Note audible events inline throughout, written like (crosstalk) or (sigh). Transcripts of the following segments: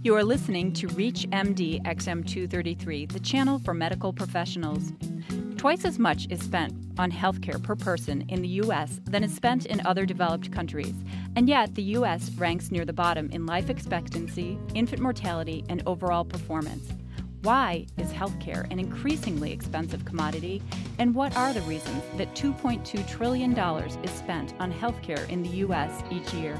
You are listening to Reach MD XM233, the channel for medical professionals. Twice as much is spent on healthcare per person in the U.S. than is spent in other developed countries, and yet the U.S. ranks near the bottom in life expectancy, infant mortality, and overall performance. Why is healthcare an increasingly expensive commodity? And what are the reasons that $2.2 trillion is spent on healthcare in the U.S. each year?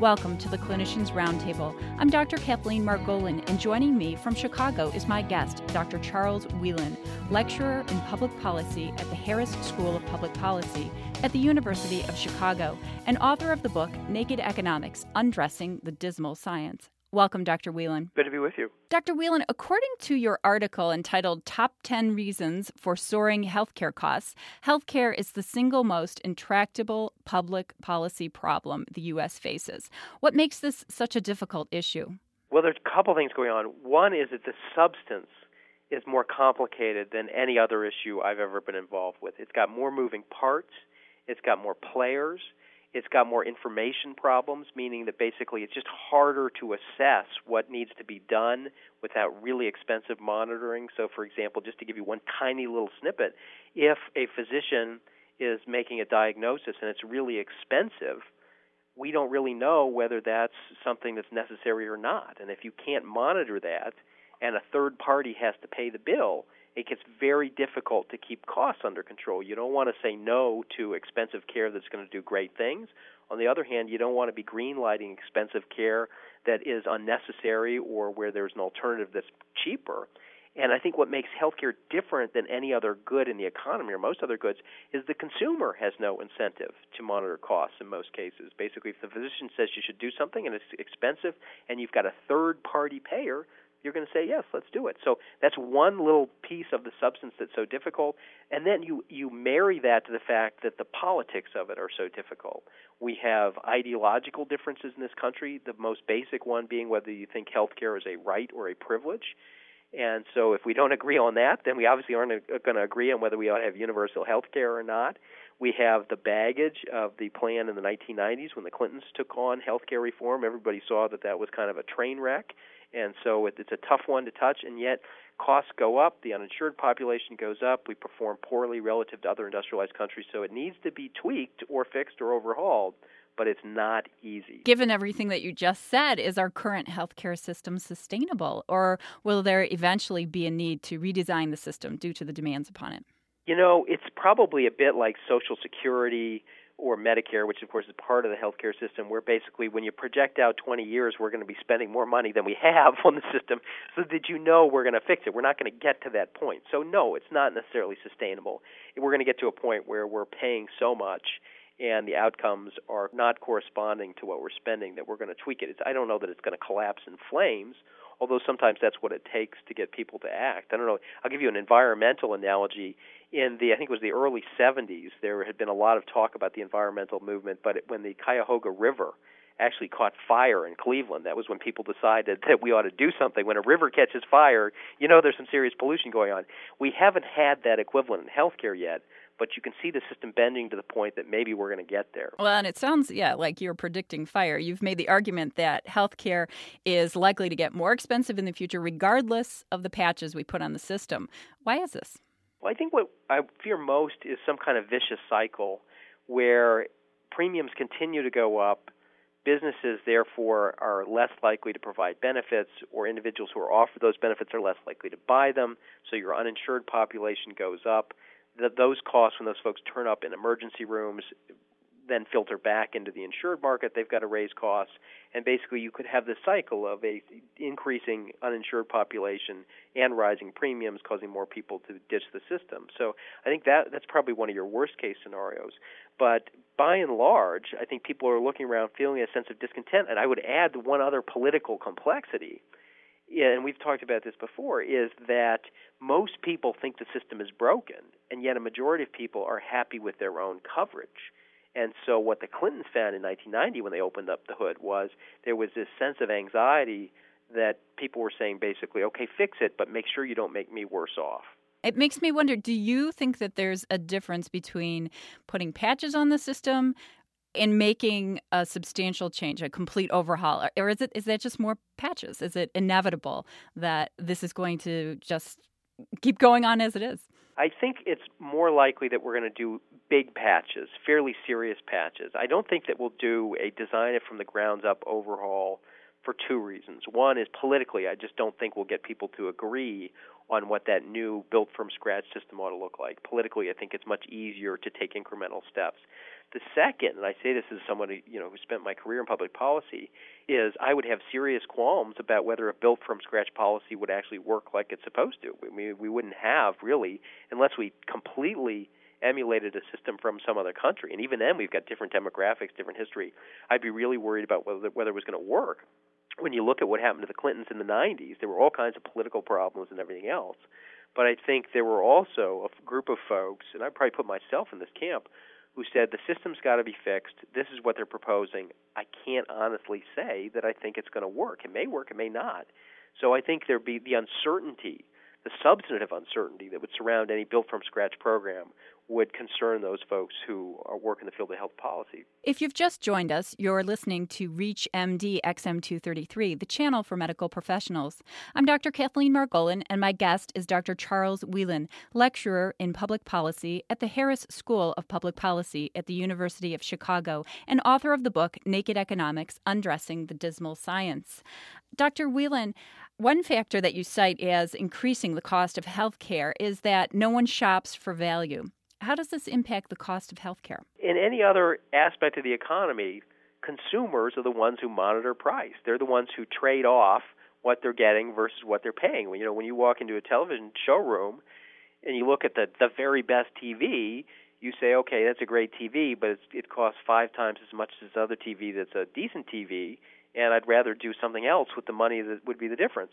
Welcome to the Clinicians Roundtable. I'm Dr. Kathleen Margolin, and joining me from Chicago is my guest, Dr. Charles Wheelan, lecturer in public policy at the Harris School of Public Policy at the University of Chicago, and author of the book Naked Economics Undressing the Dismal Science. Welcome, Dr. Wheelan. Good to be with you. Dr. Wheelan, according to your article entitled Top 10 Reasons for Soaring Healthcare Costs, healthcare is the single most intractable public policy problem the U.S. faces. What makes this such a difficult issue? Well, there's a couple things going on. One is that the substance is more complicated than any other issue I've ever been involved with. It's got more moving parts, it's got more players, it's got more information problems, meaning that basically it's just harder to assess what needs to be done without really expensive monitoring. So, for example, just to give you one tiny little snippet, if a physician is making a diagnosis and it's really expensive, we don't really know whether that's something that's necessary or not. And if you can't monitor that and a third party has to pay the bill, it gets very difficult to keep costs under control. You don't want to say no to expensive care that's going to do great things. On the other hand, you don't want to be greenlighting expensive care that is unnecessary or where there's an alternative that's cheaper. And I think what makes healthcare different than any other good in the economy or most other goods is the consumer has no incentive to monitor costs in most cases. Basically, if the physician says you should do something and it's expensive and you've got a third party payer, you're going to say yes, let's do it. So that's one little piece of the substance that's so difficult, and then you you marry that to the fact that the politics of it are so difficult. We have ideological differences in this country. The most basic one being whether you think healthcare is a right or a privilege. And so, if we don't (laughs) agree on that, then we obviously aren't uh, going to agree on whether we ought to have universal health care or not. We have the baggage of the plan in the 1990s when the Clintons took on health care reform. Everybody saw that that was kind of a train wreck and so it, it's a tough one to touch, and yet costs go up, the uninsured population goes up, we perform poorly relative to other industrialized countries, so it needs to be tweaked or fixed or overhauled. But it's not easy. Given everything that you just said, is our current healthcare system sustainable, or will there eventually be a need to redesign the system due to the demands upon it? You know, it's probably a bit like Social Security or Medicare, which of course is part of the healthcare system, where basically when you project out 20 years, we're going to be spending more money than we have (laughs) on the system. So did you know we're going to fix it? We're not going to get to that point. So no, it's not necessarily sustainable. We're going to get to a point where we're paying so much and the outcomes are not corresponding to what we're spending that we're going to tweak it. It's, I don't know that it's going to collapse in flames, although sometimes that's what it takes to get people to act. I don't know. I'll give you an environmental analogy in the I think it was the early 70s, there had been a lot of talk about the environmental movement, but it, when the Cuyahoga River actually caught fire in Cleveland, that was when people decided that we ought to do something. When a river catches fire, you know there's some serious pollution going on. We haven't had that equivalent in healthcare yet, but you can see the system bending to the point that maybe we're going to get there. Well, and it sounds, yeah, like you're predicting fire. You've made the argument that healthcare is likely to get more expensive in the future, regardless of the patches we put on the system. Why is this? Well, I think what I fear most is some kind of vicious cycle where premiums continue to go up. Businesses, therefore, are less likely to provide benefits, or individuals who are offered those benefits are less likely to buy them. So your uninsured population goes up. That those costs, when those folks turn up in emergency rooms, then filter back into the insured market. They've got to raise costs, and basically you could have this cycle of a increasing uninsured population and rising premiums, causing more people to ditch the system. So I think that that's probably one of your worst case scenarios. But by and large, I think people are looking around feeling a sense of discontent. And I would add one other political complexity. And we've talked about this before, is that most people think the system is broken, and yet a majority of people are happy with their own coverage. And so, what the Clintons found in 1990 when they opened up the hood was there was this sense of anxiety that people were saying basically, okay, fix it, but make sure you don't make me worse off. It makes me wonder do you think that there's a difference between putting patches on the system in making a substantial change, a complete overhaul, or is it is that just more patches? Is it inevitable that this is going to just keep going on as it is? I think it's more likely that we're going to do big patches, fairly serious patches. I don't think that we'll do a design it from the grounds up overhaul for two reasons. One is politically, I just don't think we'll get people to agree on what that new built from scratch system ought to look like. Politically, I think it's much easier to take incremental steps. The second, and I say this as someone who, you know who spent my career in public policy, is I would have serious qualms about whether a built from scratch policy would actually work like it's supposed to. I mean, we wouldn't have really unless we completely emulated a system from some other country. And even then, we've got different demographics, different history. I'd be really worried about whether whether it was going to work. When you look at what happened to the Clintons in the 90s, there were all kinds of political problems and everything else. But I think there were also a group of folks, and I probably put myself in this camp, who said the system's got to be fixed. This is what they're proposing. I can't honestly say that I think it's going to work. It may work, it may not. So I think there'd be the uncertainty, the substantive uncertainty that would surround any built from scratch program would concern those folks who work in the field of health policy. If you've just joined us, you're listening to Reach MD XM233, the channel for medical professionals. I'm Dr. Kathleen Margolin, and my guest is Dr. Charles Wheelan, lecturer in public policy at the Harris School of Public Policy at the University of Chicago and author of the book Naked Economics Undressing the Dismal Science. Dr. Wheelan, one factor that you cite as increasing the cost of health care is that no one shops for value. How does this impact the cost of health care? In any other aspect of the economy, consumers are the ones who monitor price. They're the ones who trade off what they're getting versus what they're paying. You know, when you walk into a television showroom and you look at the the very best TV, you say, okay, that's a great TV, but it costs five times as much as this other TV that's a decent TV, and I'd rather do something else with the money that would be the difference.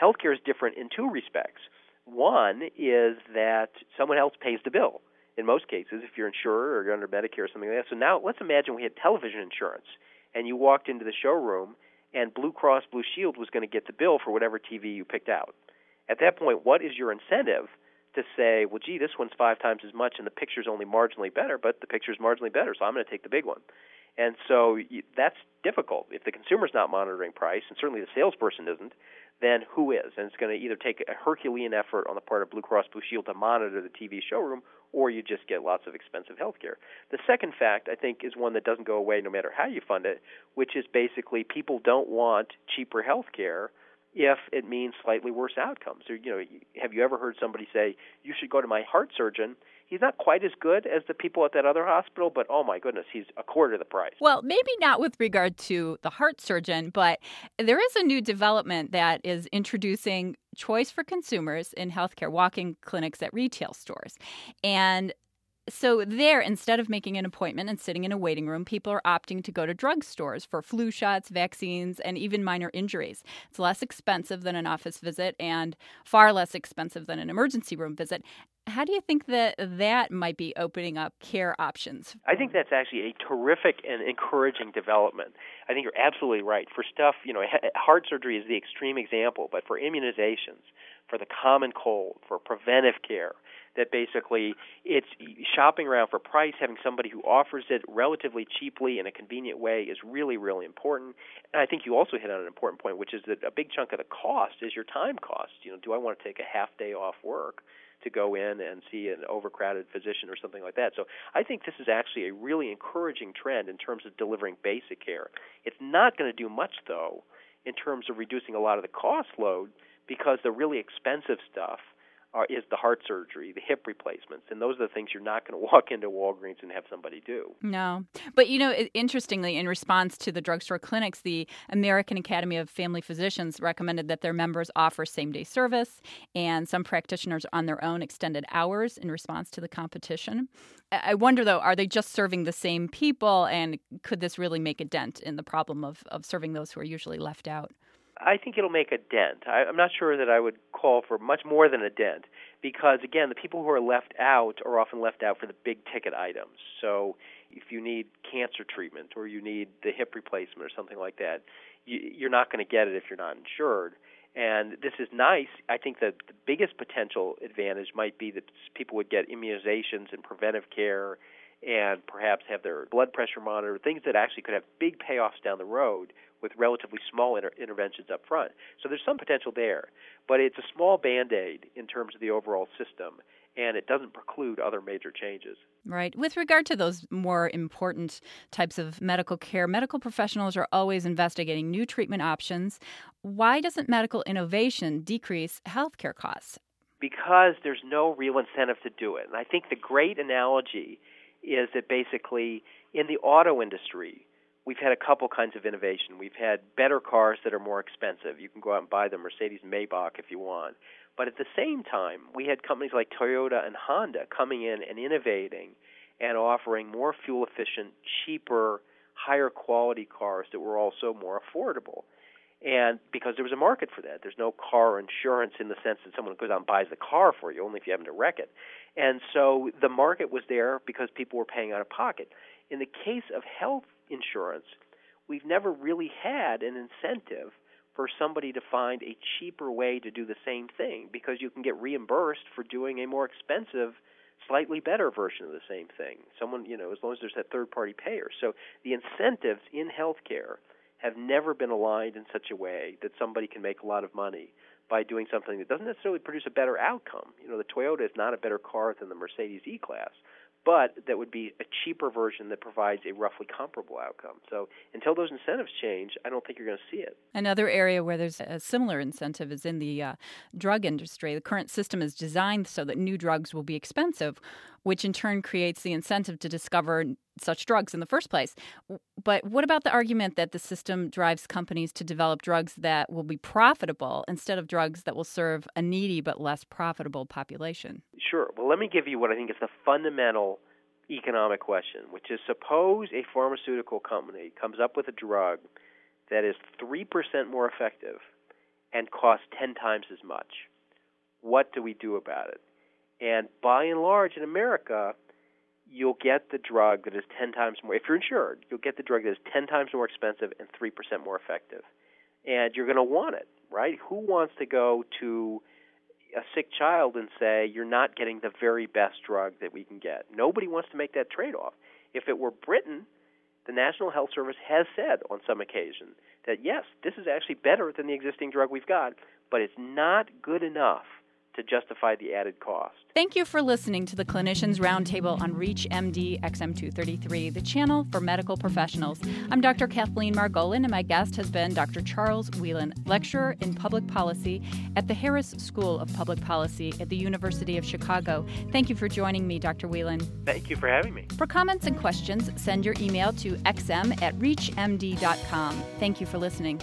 Healthcare is different in two respects. One is that someone else pays the bill in most cases, if you're insured or you're under Medicare or something like that. So now let's imagine we had television insurance and you walked into the showroom and Blue Cross Blue Shield was going to get the bill for whatever TV you picked out. At that point, what is your incentive to say, well, gee, this one's five times as much and the picture's only marginally better, but the picture's marginally better, so I'm going to take the big one. And so that's difficult. If the consumer's not monitoring price, and certainly the salesperson isn't, then who is? And it's going to either take a Herculean effort on the part of Blue Cross Blue Shield to monitor the TV showroom, or you just get lots of expensive health care. The second fact, I think, is one that doesn't go away no matter how you fund it, which is basically people don't want cheaper health care if it means slightly worse outcomes. Or, you know, have you ever heard somebody say, you should go to my heart surgeon he's not quite as good as the people at that other hospital, but oh my goodness, he's a quarter the price. Well, maybe not with regard to the heart surgeon, but there is a new development that is introducing choice for consumers in healthcare walking clinics at retail stores. And so there instead of making an appointment and sitting in a waiting room people are opting to go to drugstores for flu shots vaccines and even minor injuries it's less expensive than an office visit and far less expensive than an emergency room visit how do you think that that might be opening up care options? I think that's actually a terrific and encouraging development. I think you're absolutely right. For stuff, you know, heart surgery is the extreme example, but for immunizations, for the common cold, for preventive care, that basically it's shopping around for price, having somebody who offers it relatively cheaply in a convenient way is really, really important. And I think you also hit on an important point, which is that a big chunk of the cost is your time cost. You know, do I want to take a half day off work? To go in and see an overcrowded physician or something like that. So I think this is actually a really encouraging trend in terms of delivering basic care. It's not going to do much though in terms of reducing a lot of the cost load because the really expensive stuff are, is the heart surgery, the hip replacements, and those are the things you're not going (laughs) to walk into Walgreens and have somebody do. No, but you know, interestingly, in response to the drugstore clinics, the American Academy of Family Physicians recommended that their members offer same-day service, and some practitioners on their own extended hours in response to the competition. I wonder, though, are they just serving the same people, and could this really make a dent in the problem of, of serving those who are usually left out? I think it'll make a dent. I, I'm not sure that I would call for much more than a dent because, again, the people who are left out are often left out for the big ticket items. So if you need cancer treatment or you need the hip replacement or something like that, you, you're not going to get it if you're not insured. And this is nice. I think that the biggest potential advantage might be that people would get immunizations and preventive care and perhaps have their blood pressure monitored, things that actually could have big payoffs down the road with relatively small inter- interventions up front. So there's some potential there, but it's a small band aid in terms of the overall system, and it doesn't preclude other major changes. Right. With regard to those more important types of medical care, medical professionals are always investigating new treatment options. Why doesn't medical innovation decrease healthcare costs? Because there's no real incentive to do it. And I think the great analogy is that basically in the auto industry, we've had a couple kinds of innovation. We've had better cars that are more expensive. You can go out and buy the Mercedes Maybach if you want. But at the same time, we had companies like Toyota and Honda coming in and innovating and offering more fuel efficient, cheaper, higher quality cars that were also more affordable. And because there was a market for that, there's no car insurance in the sense that someone goes out and buys the car for you, only if you happen to wreck it. And so the market was there because people were paying out of pocket. In the case of health insurance, we've never really had an incentive for somebody to find a cheaper way to do the same thing because you can get reimbursed for doing a more expensive slightly better version of the same thing. Someone you know as long as there's that third party payer. So the incentives in healthcare have never been aligned in such a way that somebody can make a lot of money by doing something that doesn't necessarily produce a better outcome. You know the Toyota is not a better car than the Mercedes E-Class but that would be a cheaper version that provides a roughly comparable outcome. So until those incentives change, I don't think you're going to see it. Another area where there's a similar incentive is in the uh, drug industry. The current system is designed so that new drugs will be expensive, which in turn creates the incentive to discover such drugs in the first place. But what about the argument that the system drives companies to develop drugs that will be profitable instead of drugs that will serve a needy but less profitable population? Sure. Well, let me give you what I think is the fundamental economic question, which is suppose a pharmaceutical company comes up with a drug that is 3% more effective and costs 10 times as much. What do we do about it? And by and large, in America, you'll get the drug that is 10 times more, if you're insured, you'll get the drug that is 10 times more expensive and 3% more effective. And you're going to want it, right? Who wants to go to a sick child and say, you're not getting the very best drug that we can get? Nobody wants to make that trade off. If it were Britain, the National Health Service has said on some occasion that yes, this is actually better than the existing drug we've got, but it's not good enough to justify the added cost. Thank you for listening to the Clinicians Roundtable on ReachMD XM233, the channel for medical professionals. I'm Dr. Kathleen Margolin, and my guest has been Dr. Charles Wheelan, lecturer in public policy at the Harris School of Public Policy at the University of Chicago. Thank you for joining me, Dr. Wheelan. Thank you for having me. For comments and questions, send your email to xm at reachmd.com. Thank you for listening.